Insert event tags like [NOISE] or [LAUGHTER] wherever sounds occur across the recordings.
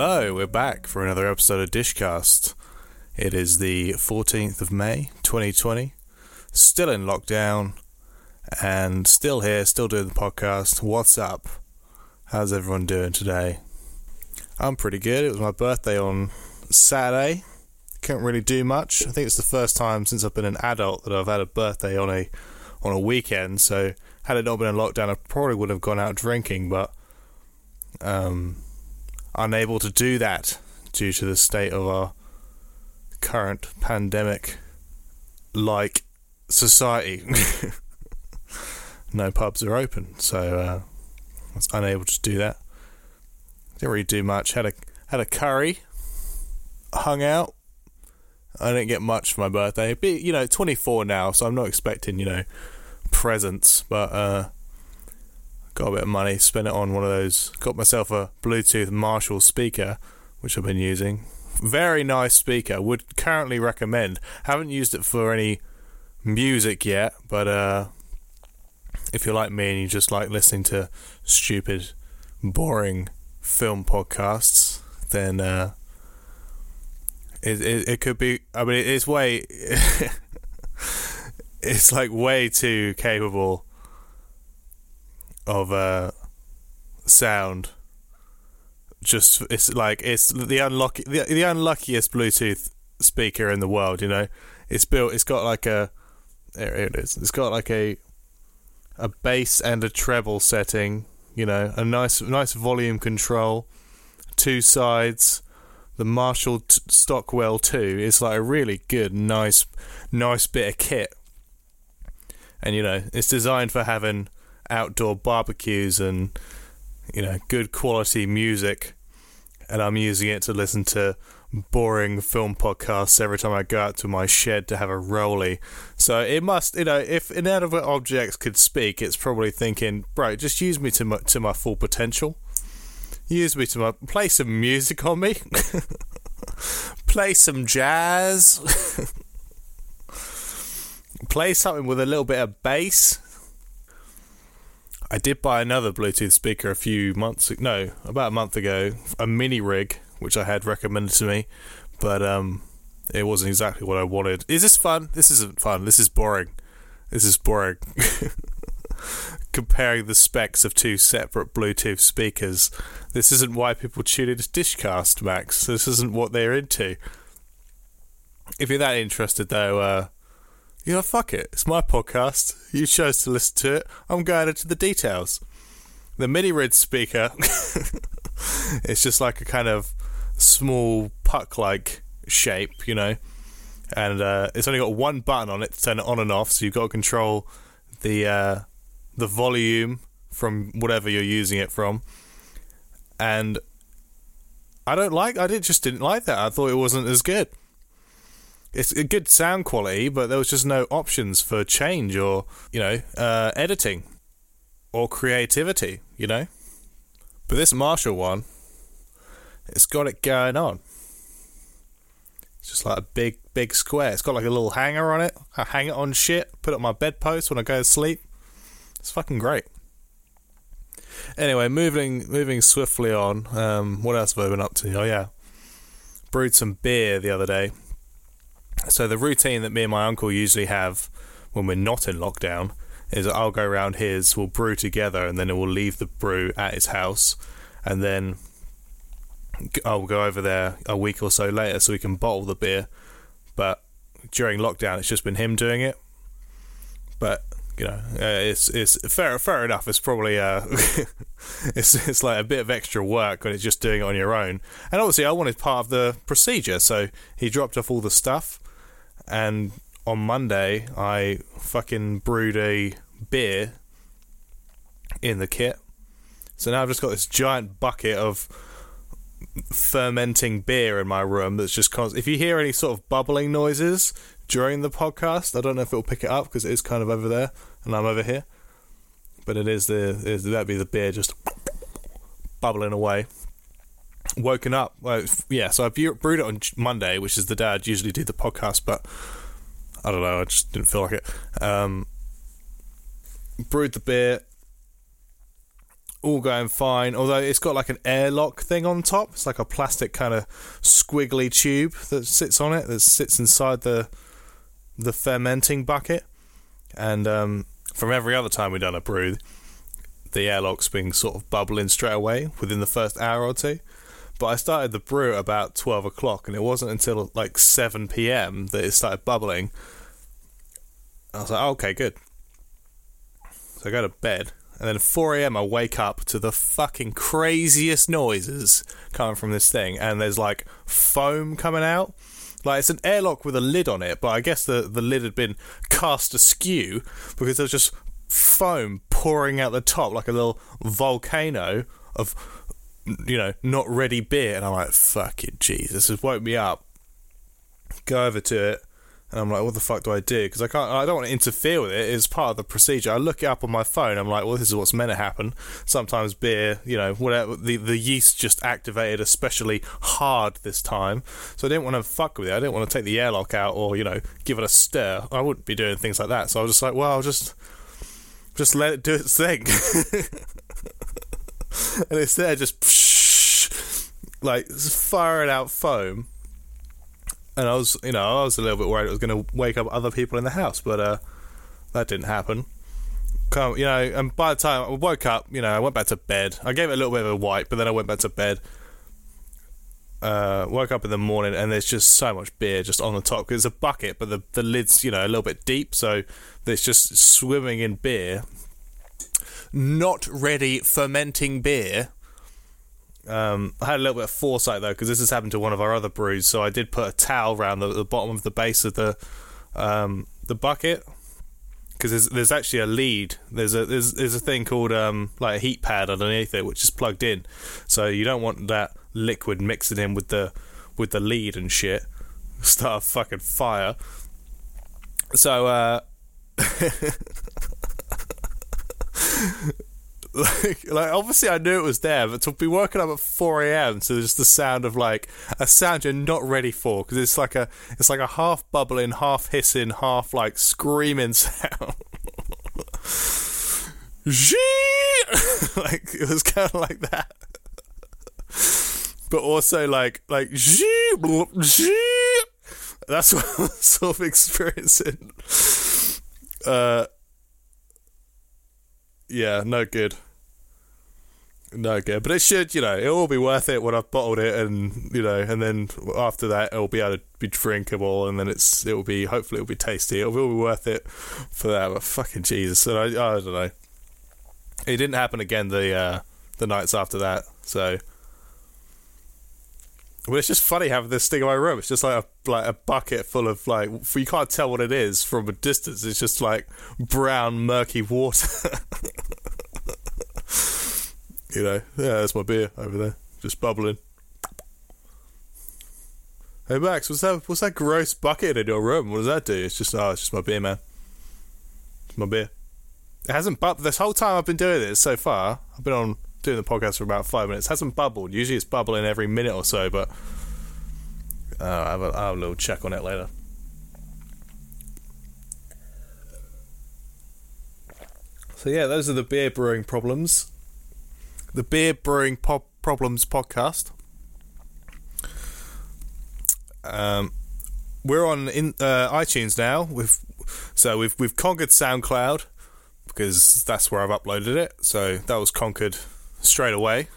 Hello, we're back for another episode of Dishcast. It is the 14th of May, 2020. Still in lockdown and still here, still doing the podcast. What's up? How's everyone doing today? I'm pretty good. It was my birthday on Saturday. Couldn't really do much. I think it's the first time since I've been an adult that I've had a birthday on a on a weekend. So had it not been in lockdown, I probably would have gone out drinking, but um, unable to do that due to the state of our current pandemic like society. [LAUGHS] no pubs are open, so uh, I was unable to do that. Didn't really do much. Had a had a curry, hung out. I didn't get much for my birthday. But, you know, 24 now, so I'm not expecting you know presents, but uh, got a bit of money, spent it on one of those. Got myself a Bluetooth Marshall speaker, which I've been using. Very nice speaker. Would currently recommend. Haven't used it for any music yet, but uh, if you're like me and you just like listening to stupid, boring film podcasts, then uh, it, it it could be. I mean, it's way. [LAUGHS] it's like way too capable of uh, sound. Just it's like it's the unlucky the, the unluckiest Bluetooth speaker in the world. You know, it's built. It's got like a it is. It's got like a a bass and a treble setting. You know, a nice nice volume control, two sides. The Marshall t- Stockwell 2 is like a really good, nice, nice bit of kit. And you know, it's designed for having outdoor barbecues and you know, good quality music. And I'm using it to listen to boring film podcasts every time I go out to my shed to have a rolly. So it must, you know, if inanimate objects could speak, it's probably thinking, bro, just use me to my, to my full potential. Use me to my play some music on me. [LAUGHS] play some jazz. [LAUGHS] play something with a little bit of bass. I did buy another Bluetooth speaker a few months no, about a month ago, a mini rig, which I had recommended to me, but um, it wasn't exactly what I wanted. Is this fun? This isn't fun. This is boring. This is boring. [LAUGHS] Comparing the specs of two separate Bluetooth speakers. This isn't why people tune into Dishcast, Max. This isn't what they're into. If you're that interested, though, uh, you know, fuck it. It's my podcast. You chose to listen to it. I'm going into the details. The mini rig speaker. [LAUGHS] it's just like a kind of small puck-like shape, you know, and uh, it's only got one button on it to turn it on and off. So you've got to control the uh, the volume from whatever you're using it from, and I don't like. I did just didn't like that. I thought it wasn't as good. It's a good sound quality, but there was just no options for change or you know uh, editing or creativity. You know, but this Marshall one, it's got it going on. It's just like a big, big square. It's got like a little hanger on it. I hang it on shit, put it on my bedpost when I go to sleep. It's fucking great. Anyway, moving moving swiftly on. Um, what else have I been up to? Oh yeah, brewed some beer the other day. So the routine that me and my uncle usually have when we're not in lockdown is that I'll go around his, we'll brew together, and then we'll leave the brew at his house, and then I'll go over there a week or so later so we can bottle the beer. But during lockdown, it's just been him doing it. But you know, uh, it's it's fair fair enough. It's probably uh, [LAUGHS] it's it's like a bit of extra work when it's just doing it on your own. And obviously, I wanted part of the procedure, so he dropped off all the stuff, and on Monday I fucking brewed a beer in the kit. So now I've just got this giant bucket of fermenting beer in my room that's just constant. If you hear any sort of bubbling noises during the podcast, I don't know if it'll pick it up because it is kind of over there and I'm over here. But it is the is that'd be the beer just bubbling away. Woken up, well, yeah. So I brewed it on Monday, which is the day I'd usually do the podcast, but I don't know. I just didn't feel like it. Um, brewed the beer, all going fine. Although it's got like an airlock thing on top. It's like a plastic kind of squiggly tube that sits on it that sits inside the the fermenting bucket. And um, from every other time we've done a brew, the airlock's been sort of bubbling straight away within the first hour or two. But I started the brew at about twelve o'clock, and it wasn't until like seven p.m. that it started bubbling. I was like, oh, okay, good. So I go to bed, and then at 4 a.m. I wake up to the fucking craziest noises coming from this thing, and there's like foam coming out. Like it's an airlock with a lid on it, but I guess the the lid had been cast askew because there was just foam pouring out the top like a little volcano of you know not ready beer, and I'm like, fucking Jesus, has woke me up. Go over to it and I'm like, what the fuck do I do? Because I can't, I don't want to interfere with it. It's part of the procedure. I look it up on my phone. I'm like, well, this is what's meant to happen. Sometimes beer, you know, whatever. The the yeast just activated especially hard this time, so I didn't want to fuck with it. I didn't want to take the airlock out or you know give it a stir. I wouldn't be doing things like that. So I was just like, well, I'll just just let it do its thing. [LAUGHS] [LAUGHS] and it's there, just psh, [LAUGHS] like firing out foam and I was, you know, I was a little bit worried it was going to wake up other people in the house, but uh, that didn't happen. Come, You know, and by the time I woke up, you know, I went back to bed. I gave it a little bit of a wipe, but then I went back to bed. Uh, woke up in the morning and there's just so much beer just on the top it's a bucket, but the the lid's you know a little bit deep, so it's just swimming in beer. Not ready fermenting beer um, I had a little bit of foresight though because this has happened to one of our other brews. So I did put a towel around the, the bottom of the base of the um, the bucket because there's there's actually a lead. There's a there's there's a thing called um, like a heat pad underneath it which is plugged in. So you don't want that liquid mixing in with the with the lead and shit. [LAUGHS] Start a fucking fire. So uh [LAUGHS] [LAUGHS] like, like obviously I knew it was there, but to be working up at four a.m. to just the sound of like a sound you're not ready for because it's like a it's like a half bubbling, half hissing, half like screaming [LAUGHS] sound. [LAUGHS] like it was kind of like that, but also like like that's what I was sort of experiencing. Uh, yeah, no good. No good, but it should, you know, it will be worth it when I've bottled it, and you know, and then after that, it'll be able to be drinkable, and then it's, it will be, hopefully, it'll be tasty. It will be worth it for that. But fucking Jesus, and I, I don't know. It didn't happen again the uh, the nights after that, so But it's just funny having this thing in my room. It's just like a like a bucket full of like you can't tell what it is from a distance. It's just like brown murky water. [LAUGHS] you know, yeah, that's my beer over there, just bubbling. Hey Max, what's that? What's that gross bucket in your room? What does that do? It's just oh, it's just my beer, man. It's my beer. It hasn't bubbled this whole time I've been doing this so far. I've been on doing the podcast for about five minutes. Hasn't bubbled. Usually it's bubbling every minute or so, but uh, I'll, have a, I'll have a little check on it later. So yeah, those are the beer brewing problems. The beer brewing pop problems podcast. Um, we're on in uh, iTunes now. We've so we've we've conquered SoundCloud because that's where I've uploaded it. So that was conquered straight away.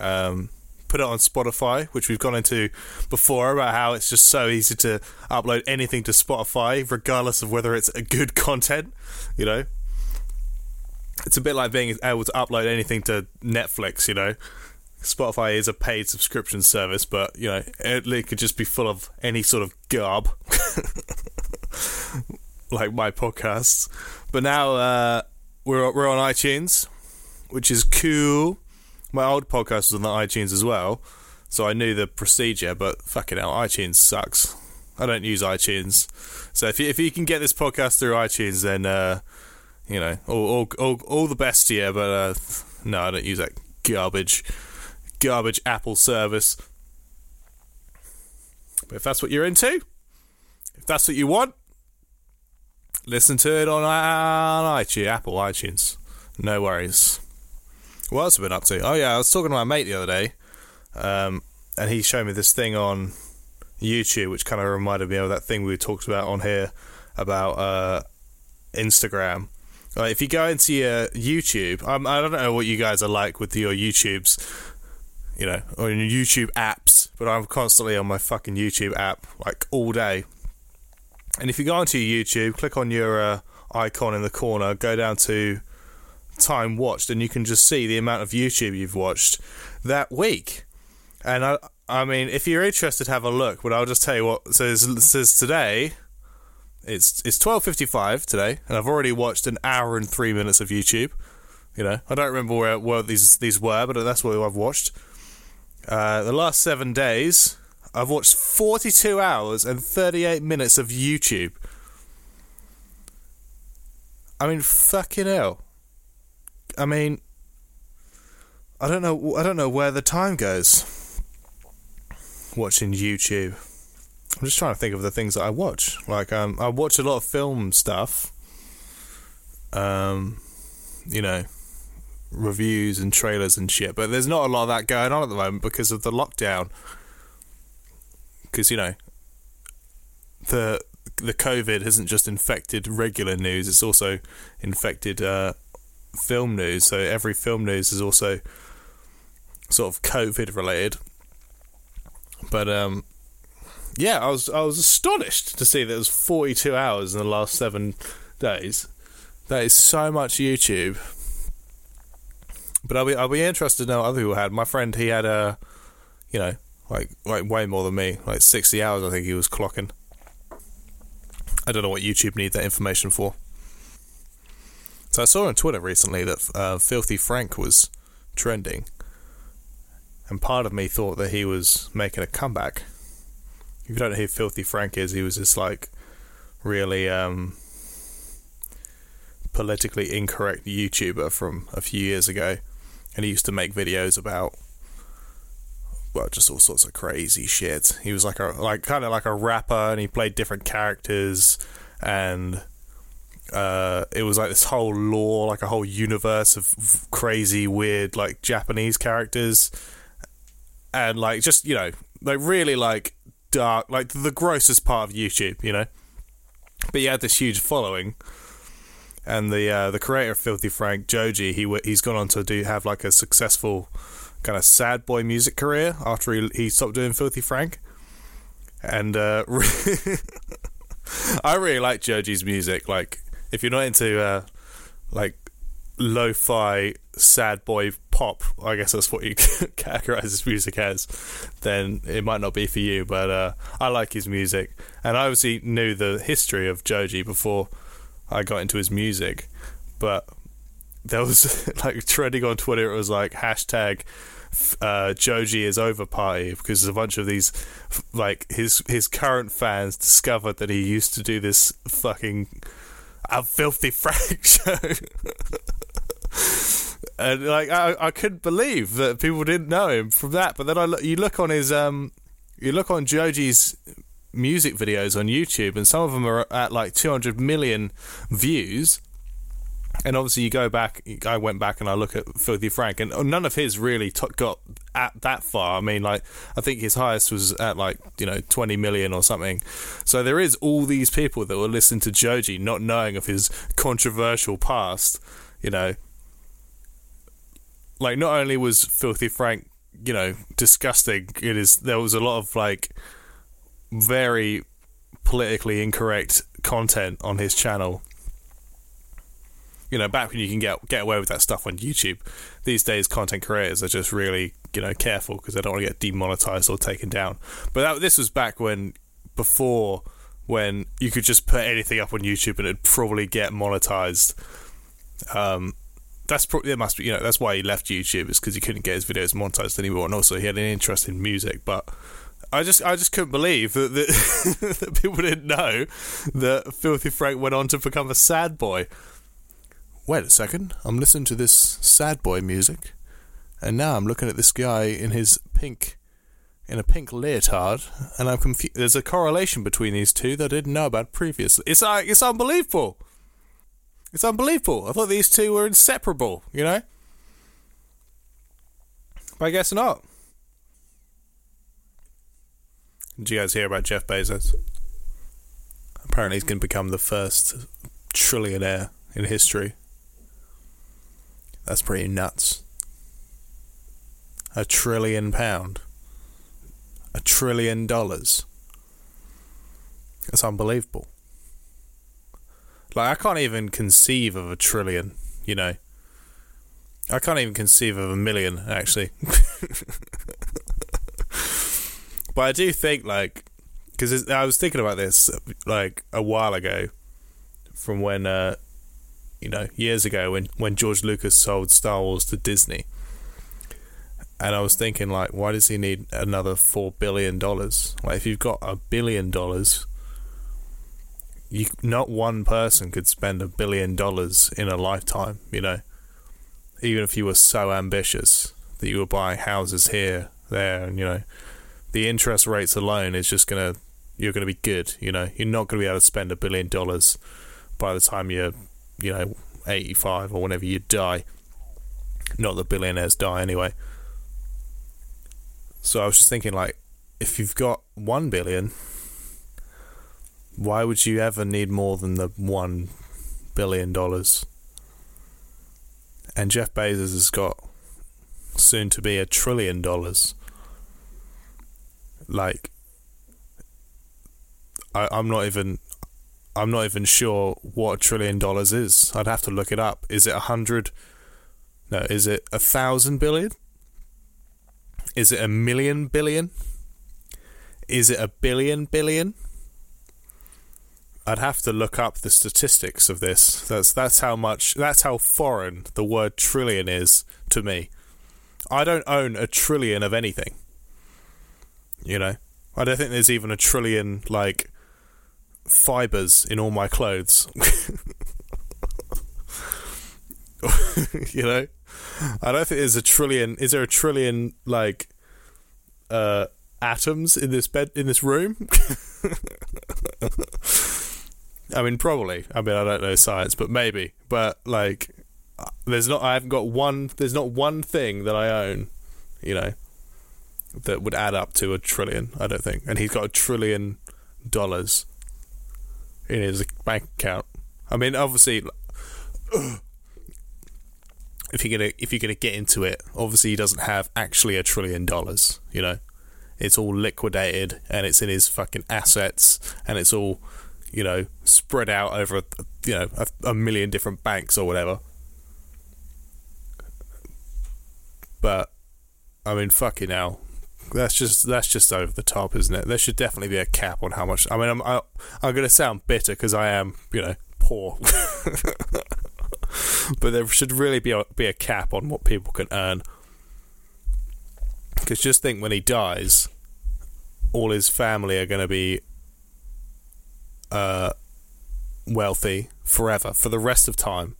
Um, put it on Spotify, which we've gone into before about how it's just so easy to upload anything to Spotify, regardless of whether it's a good [LAUGHS] content. You know, it's a bit like being able to upload anything to Netflix. You know, Spotify is a paid subscription service, but you know it, it could just be full of any sort of garb, [LAUGHS] like my podcasts. But now uh, we're we're on iTunes, which is cool. My old podcast was on the iTunes as well, so I knew the procedure. But fucking hell, iTunes sucks. I don't use iTunes, so if you, if you can get this podcast through iTunes, then uh, you know all, all all all the best you. But uh, no, I don't use that garbage garbage Apple service. But if that's what you're into, if that's what you want, listen to it on, on iTunes, Apple iTunes. No worries. What else have I been up to? Oh yeah, I was talking to my mate the other day, um, and he showed me this thing on YouTube, which kind of reminded me of that thing we talked about on here about uh, Instagram. Uh, if you go into your YouTube, um, I don't know what you guys are like with your YouTubes, you know, or your YouTube apps, but I'm constantly on my fucking YouTube app like all day. And if you go onto your YouTube, click on your uh, icon in the corner, go down to time watched, and you can just see the amount of YouTube you've watched that week. And I, I mean, if you're interested, have a look. But I'll just tell you what says says today. It's it's twelve fifty five today, and I've already watched an hour and three minutes of YouTube. You know, I don't remember where, where these these were, but that's what I've watched. Uh, the last seven days, I've watched 42 hours and 38 minutes of YouTube. I mean, fucking hell. I mean, I don't know. I don't know where the time goes. Watching YouTube. I'm just trying to think of the things that I watch. Like, um, I watch a lot of film stuff. Um, you know, reviews and trailers and shit. But there's not a lot of that going on at the moment because of the lockdown. Because you know, the the COVID hasn't just infected regular news; it's also infected uh, film news. So every film news is also sort of COVID related. But um, yeah, I was I was astonished to see that it was 42 hours in the last seven days. That is so much YouTube. But I'll be I'll be interested to know what other people had. My friend he had a, you know, like like way more than me, like 60 hours I think he was clocking. I don't know what YouTube need that information for. So I saw on Twitter recently that uh, Filthy Frank was trending, and part of me thought that he was making a comeback. If you don't know who Filthy Frank is, he was this like really um, politically incorrect YouTuber from a few years ago, and he used to make videos about well, just all sorts of crazy shit. He was like a like kind of like a rapper, and he played different characters, and uh, it was like this whole lore, like a whole universe of crazy, weird, like Japanese characters, and like just you know, like really like dark, like the grossest part of YouTube, you know. But he had this huge following, and the uh, the creator of Filthy Frank, Joji, he he's gone on to do have like a successful kind of sad boy music career after he he stopped doing Filthy Frank, and uh, [LAUGHS] I really like Joji's music. Like, if you're not into uh, like lo-fi sad boy pop, I guess that's what you [LAUGHS] categorize his music as, then it might not be for you. But uh, I like his music, and I obviously knew the history of Joji before I got into his music. But there was [LAUGHS] like trending on Twitter. It was like hashtag uh, Joji is over party because a bunch of these like his his current fans discovered that he used to do this fucking a filthy [LAUGHS] Frank show. and like I, I couldn't believe that people didn't know him from that. But then I you look on his um, you look on Joji's music videos on YouTube, and some of them are at like 200 million views. And obviously, you go back. I went back and I look at Filthy Frank, and none of his really t- got at that far. I mean, like I think his highest was at like you know 20 million or something. So there is all these people that will listen to Joji, not knowing of his controversial past. You know, like not only was Filthy Frank, you know, disgusting. It is there was a lot of like very politically incorrect content on his channel. You know, back when you can get get away with that stuff on YouTube, these days content creators are just really you know careful because they don't want to get demonetized or taken down. But that, this was back when before when you could just put anything up on YouTube and it'd probably get monetized. Um, that's probably it must be you know that's why he left YouTube is because he couldn't get his videos monetized anymore, and also he had an interest in music. But I just I just couldn't believe that that, [LAUGHS] that people didn't know that Filthy Frank went on to become a sad boy. Wait a second, I'm listening to this sad boy music, and now I'm looking at this guy in his pink in a pink leotard, and I'm confused. There's a correlation between these two that I didn't know about previously. It's like it's unbelievable. It's unbelievable. I thought these two were inseparable, you know? But I guess not. Did you guys hear about Jeff Bezos? Apparently, he's going to become the first trillionaire in history. That's pretty nuts. A trillion pound. A trillion dollars. That's unbelievable. Like I can't even conceive of a trillion, you know. I can't even conceive of a million actually. [LAUGHS] but I do think like because I was thinking about this like a while ago, from when uh, you know years ago when when George Lucas sold Star Wars to Disney, and I was thinking like, why does he need another four billion dollars? Like if you've got a billion dollars you not one person could spend a billion dollars in a lifetime, you know. Even if you were so ambitious that you were buying houses here, there, and you know, the interest rates alone is just gonna you're gonna be good, you know. You're not gonna be able to spend a billion dollars by the time you're, you know, 85 or whenever you die. Not that billionaires die anyway. So I was just thinking, like, if you've got one billion, why would you ever need more than the one billion dollars? And Jeff Bezos has got soon to be a trillion dollars. Like, I, I'm not even. I'm not even sure what a trillion dollars is. I'd have to look it up. Is it a hundred? No, is it a thousand billion? Is it a million billion? Is it a billion billion? I'd have to look up the statistics of this. That's that's how much that's how foreign the word trillion is to me. I don't own a trillion of anything. You know, I don't think there's even a trillion like fibers in all my clothes. [LAUGHS] you know, I don't think there's a trillion. Is there a trillion like uh, atoms in this bed in this room? [LAUGHS] I mean, probably. I mean, I don't know science, but maybe. But like, there's not. I haven't got one. There's not one thing that I own, you know, that would add up to a trillion. I don't think. And he's got a trillion dollars in his bank account. I mean, obviously, if you're gonna if you're gonna get into it, obviously he doesn't have actually a trillion dollars. You know, it's all liquidated and it's in his fucking assets and it's all you know spread out over you know a, a million different banks or whatever. But I mean, fucking hell, that's just that's just over the top, isn't it? There should definitely be a cap on how much. I mean, I'm I, I'm going to sound bitter because I am, you know, poor. [LAUGHS] but there should really be a, be a cap on what people can earn. Because just think when he dies, all his family are going to be uh, wealthy forever for the rest of time,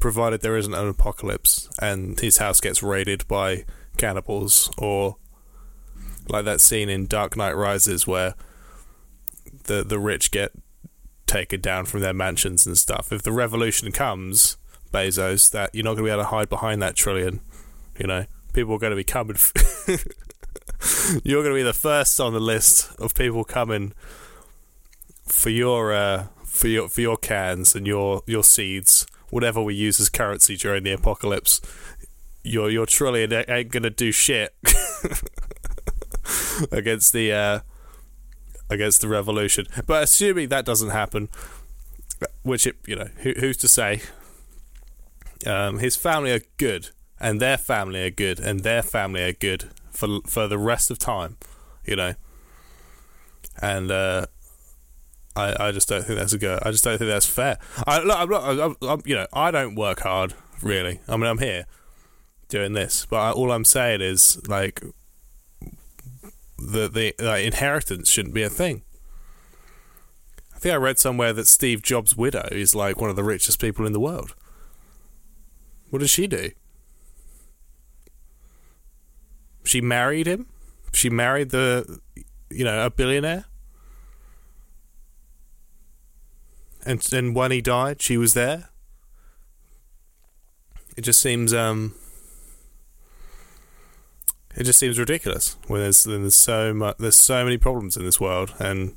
provided there isn't an apocalypse and his house gets raided by cannibals or like that scene in Dark Knight Rises where the the rich get taken down from their mansions and stuff. If the revolution comes, Bezos, that you're not going to be able to hide behind that trillion. You know, people are going to be coming. F- [LAUGHS] you're going to be the first on the list of people coming for your uh, for your for your cans and your your seeds, whatever we use as currency during the apocalypse. Your your trillion ain't going to do shit [LAUGHS] [LAUGHS] against the. Uh, against the revolution. But assuming that doesn't happen, which it you know who, who's to say? Um, his family are good, and their family are good, and their family are good for for the rest of time, you know. And uh, I I just don't think that's a go. I just don't think that's fair. I look, I'm not. I'm, I'm, you know, I don't work hard really. I mean, I'm here doing this, but I, all I'm saying is like the the inheritance shouldn't be a thing. I think I read somewhere that Steve Jobs' widow is like one of the richest people in the world. What does she do? She married him. She married the, you know, a billionaire. And and when he died, she was there. It just seems um it just seems ridiculous when there's when there's so much there's so many problems in this world and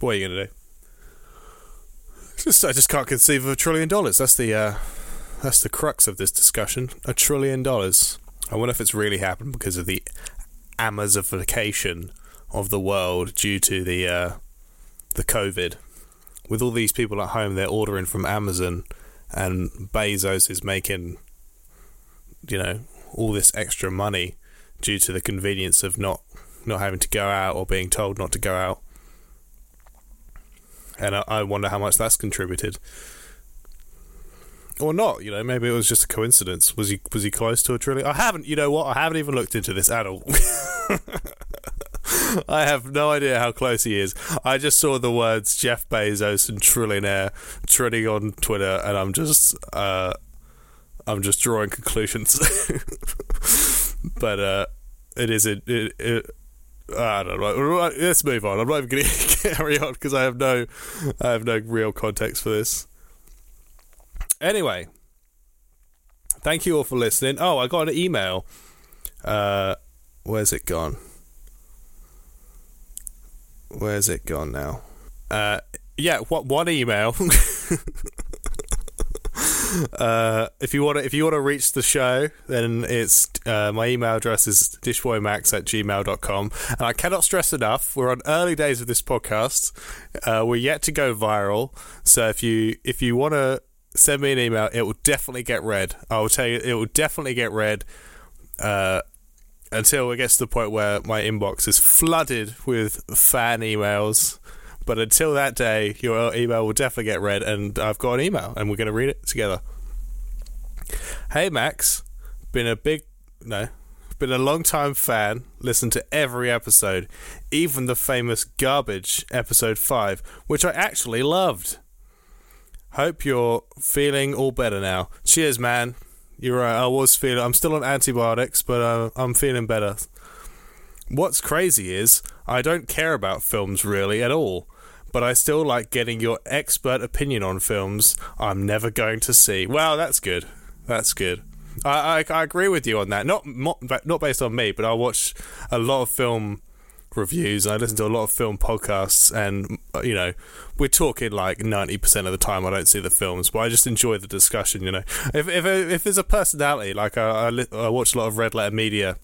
what are you gonna do? Just I just can't conceive of a trillion dollars. That's the uh, that's the crux of this discussion. A trillion dollars. I wonder if it's really happened because of the Amazification of the world due to the uh, the COVID. With all these people at home, they're ordering from Amazon, and Bezos is making you know all this extra money due to the convenience of not not having to go out or being told not to go out. And I, I wonder how much that's contributed, or not. You know, maybe it was just a coincidence. Was he was he close to a trillion? I haven't. You know what? I haven't even looked into this at all. [LAUGHS] I have no idea how close he is. I just saw the words Jeff Bezos and trillionaire trending on Twitter, and I'm just uh, I'm just drawing conclusions. [LAUGHS] but uh, it is it, it, it I don't know. Let's move on. I'm not even going [LAUGHS] to carry on because I have no, I have no real context for this. Anyway, thank you all for listening. Oh, I got an email. Uh, where's it gone? Where's it gone now? Uh, yeah, what one email [LAUGHS] Uh, if you want to, if you want to reach the show, then it's uh, my email address is dishboymax at gmail.com. And I cannot stress enough, we're on early days of this podcast. Uh, we're yet to go viral. So if you if you want to send me an email, it will definitely get read. I will tell you, it will definitely get read. Uh, until it gets to the point where my inbox is flooded with fan emails but until that day, your email will definitely get read, and I've got an email, and we're going to read it together. Hey, Max. Been a big. No. Been a long time fan. Listened to every episode, even the famous garbage episode 5, which I actually loved. Hope you're feeling all better now. Cheers, man. You're right. I was feeling. I'm still on antibiotics, but uh, I'm feeling better. What's crazy is I don't care about films really at all but I still like getting your expert opinion on films I'm never going to see. Well, that's good. That's good. I, I, I agree with you on that. Not, not not based on me, but I watch a lot of film reviews. I listen to a lot of film podcasts, and you know, we're talking like ninety percent of the time I don't see the films, but I just enjoy the discussion. You know, if if if there's a personality like I, I, I watch a lot of Red Letter Media,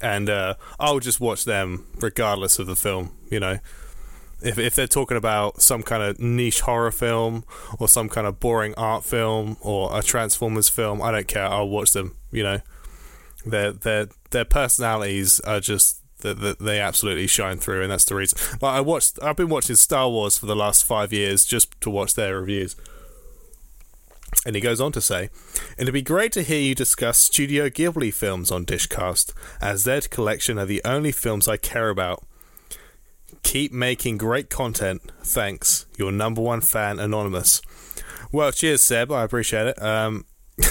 and uh, I'll just watch them regardless of the film. You know, If if they're talking about some kind of niche horror film or some kind of boring art film or a Transformers film, I don't care. I'll watch them. You know, their their their personalities are just that they absolutely shine through, and that's the reason. Like I watched, I've been watching Star Wars for the last five years just to watch their reviews. And he goes on to say, It'd be great to hear you discuss Studio Ghibli films on Dishcast, as their collection are the only films I care about. Keep making great content. Thanks. Your number one fan, Anonymous. Well, cheers, Seb. I appreciate it. Um, [LAUGHS]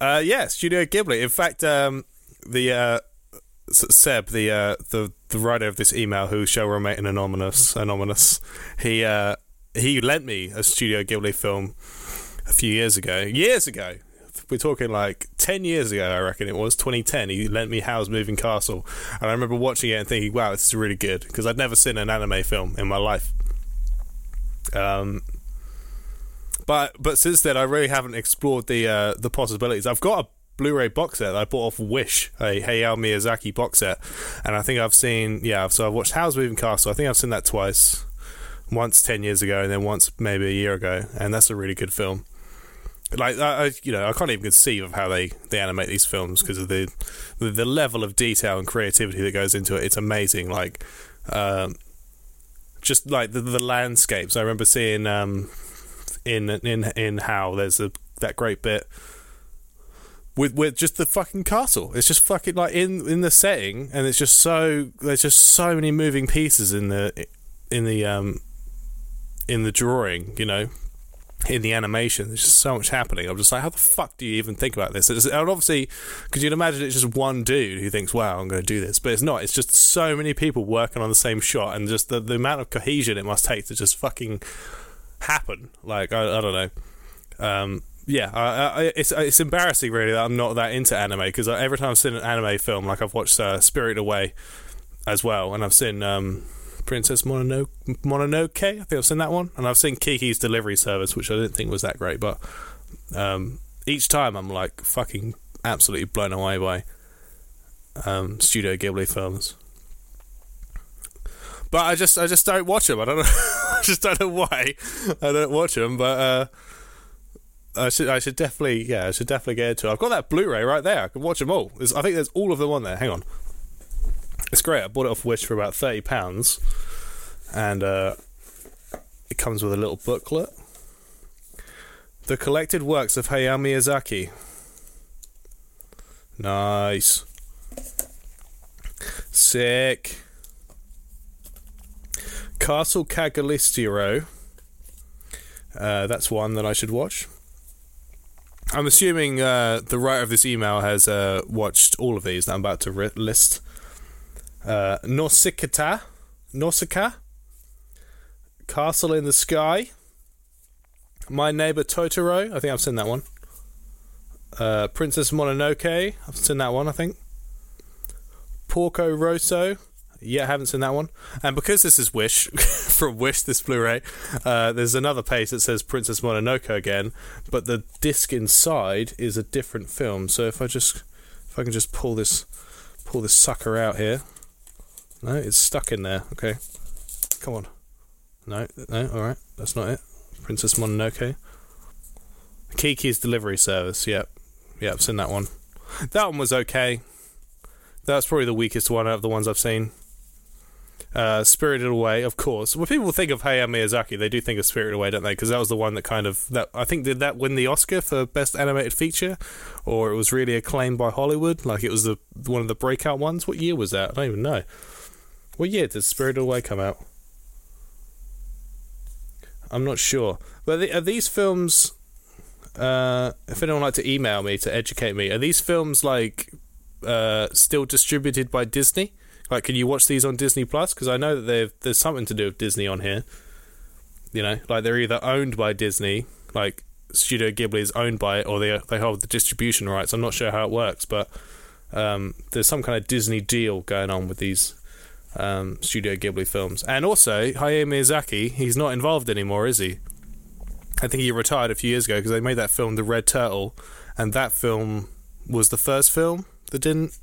uh, yeah, Studio Ghibli. In fact, um, the uh, Seb, the uh, the the writer of this email, who shall remain anonymous, anonymous, he uh, he lent me a Studio Ghibli film a few years ago. Years ago, we're talking like 10 years ago, I reckon it was, 2010. He lent me Howl's Moving Castle. And I remember watching it and thinking, wow, this is really good. Because I'd never seen an anime film in my life. Um, but but since then, I really haven't explored the uh, the possibilities. I've got a Blu-ray box set that I bought off Wish, a Hayao Miyazaki box set, and I think I've seen yeah. So I've watched Howl's Moving Castle. I think I've seen that twice, once ten years ago, and then once maybe a year ago, and that's a really good film. Like I, you know, I can't even conceive of how they, they animate these films because of the, the, the level of detail and creativity that goes into it. It's amazing. Like, um, just like the, the landscapes. I remember seeing um, in in in how there's a that great bit with with just the fucking castle. It's just fucking like in in the setting, and it's just so there's just so many moving pieces in the in the um in the drawing. You know, in the animation. There's just so much happening. I'm just like, how the fuck do you even think about this? It's, and obviously, because you'd imagine it's just one dude who thinks, wow, I'm going to do this. But it's not. It's just so many people working on the same shot and just the, the amount of cohesion it must take to just fucking happen. Like, I, I don't know. Um, yeah, I, I, it's it's embarrassing really that I'm not that into anime because every time I've seen an anime film, like I've watched uh, Spirit Away as well, and I've seen um, Princess Mononoke, Mononoke. I think I've seen that one, and I've seen Kiki's Delivery Service, which I didn't think was that great, but um, each time I'm like fucking absolutely blown away by um, Studio Ghibli films. But I just I just don't watch them. I don't know. [LAUGHS] I just don't know why I don't watch them, but. Uh, I should I should definitely yeah I should definitely get into it. I've got that Blu-ray right there. I can watch them all. There's, I think there's all of them on there. Hang on, it's great. I bought it off Wish for about thirty pounds, and uh, it comes with a little booklet. The collected works of Hayao Miyazaki. Nice. Sick. Castle Cagliostro. Uh, that's one that I should watch. I'm assuming uh, the writer of this email has uh, watched all of these that I'm about to list. Uh, Nausicaa, Nausicaa, Castle in the Sky, My Neighbor Totoro. I think I've seen that one. Uh, Princess Mononoke. I've seen that one. I think. Porco Rosso. Yeah, I haven't seen that one. And because this is Wish, [LAUGHS] from Wish, this Blu-ray, uh, there's another page that says Princess Mononoke again, but the disc inside is a different film. So if I just, if I can just pull this, pull this sucker out here. No, it's stuck in there. Okay, come on. No, no, all right, that's not it. Princess Mononoke. Kiki's Delivery Service. Yep, yep, I've seen that one. That one was okay. That's probably the weakest one out of the ones I've seen. Uh, Spirited Away, of course. When people think of Hayao Miyazaki, they do think of Spirited Away, don't they? Because that was the one that kind of that I think did that win the Oscar for best animated feature, or it was really acclaimed by Hollywood. Like it was the one of the breakout ones. What year was that? I don't even know. What yeah, did Spirited Away come out? I'm not sure. But are these films? Uh, if anyone like to email me to educate me, are these films like uh, still distributed by Disney? Like, can you watch these on Disney Plus? Because I know that there's something to do with Disney on here. You know, like they're either owned by Disney, like Studio Ghibli is owned by it, or they they hold the distribution rights. I'm not sure how it works, but um, there's some kind of Disney deal going on with these um, Studio Ghibli films. And also, Hayao Miyazaki, he's not involved anymore, is he? I think he retired a few years ago because they made that film, The Red Turtle, and that film was the first film that didn't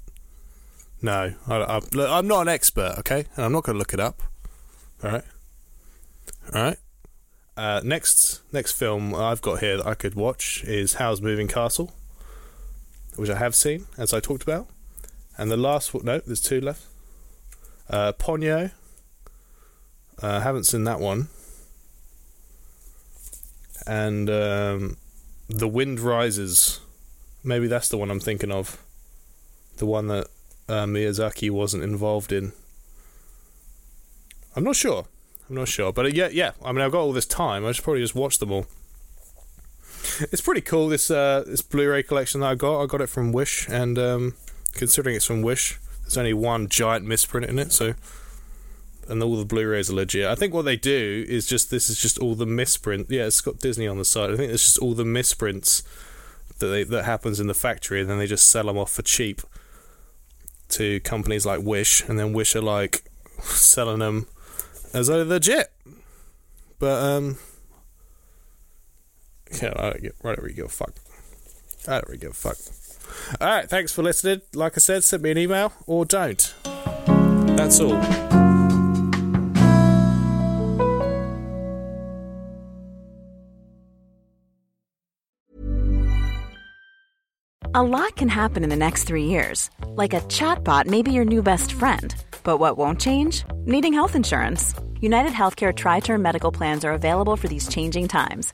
No, I, I'm not an expert, okay, and I'm not going to look it up. All right, all right. Uh, next, next film I've got here that I could watch is Howl's Moving Castle, which I have seen, as I talked about. And the last, no, there's two left. Uh, Ponyo. I uh, haven't seen that one. And um, The Wind Rises. Maybe that's the one I'm thinking of. The one that uh, Miyazaki wasn't involved in. I'm not sure. I'm not sure, but uh, yeah, yeah. I mean, I've got all this time. I should probably just watch them all. It's pretty cool. This uh, this Blu-ray collection that I got. I got it from Wish, and um, considering it's from Wish, there's only one giant misprint in it. So, and all the Blu-rays are legit. I think what they do is just this is just all the misprint. Yeah, it's got Disney on the side. I think it's just all the misprints that they, that happens in the factory, and then they just sell them off for cheap to companies like Wish, and then Wish are like selling them as though legit. But um, yeah, I don't, I don't give a fuck. I don't really give a fuck. All right, thanks for listening. Like I said, send me an email or don't. That's all. A lot can happen in the next three years. Like a chatbot may be your new best friend. But what won't change? Needing health insurance. United Healthcare Tri Term Medical Plans are available for these changing times.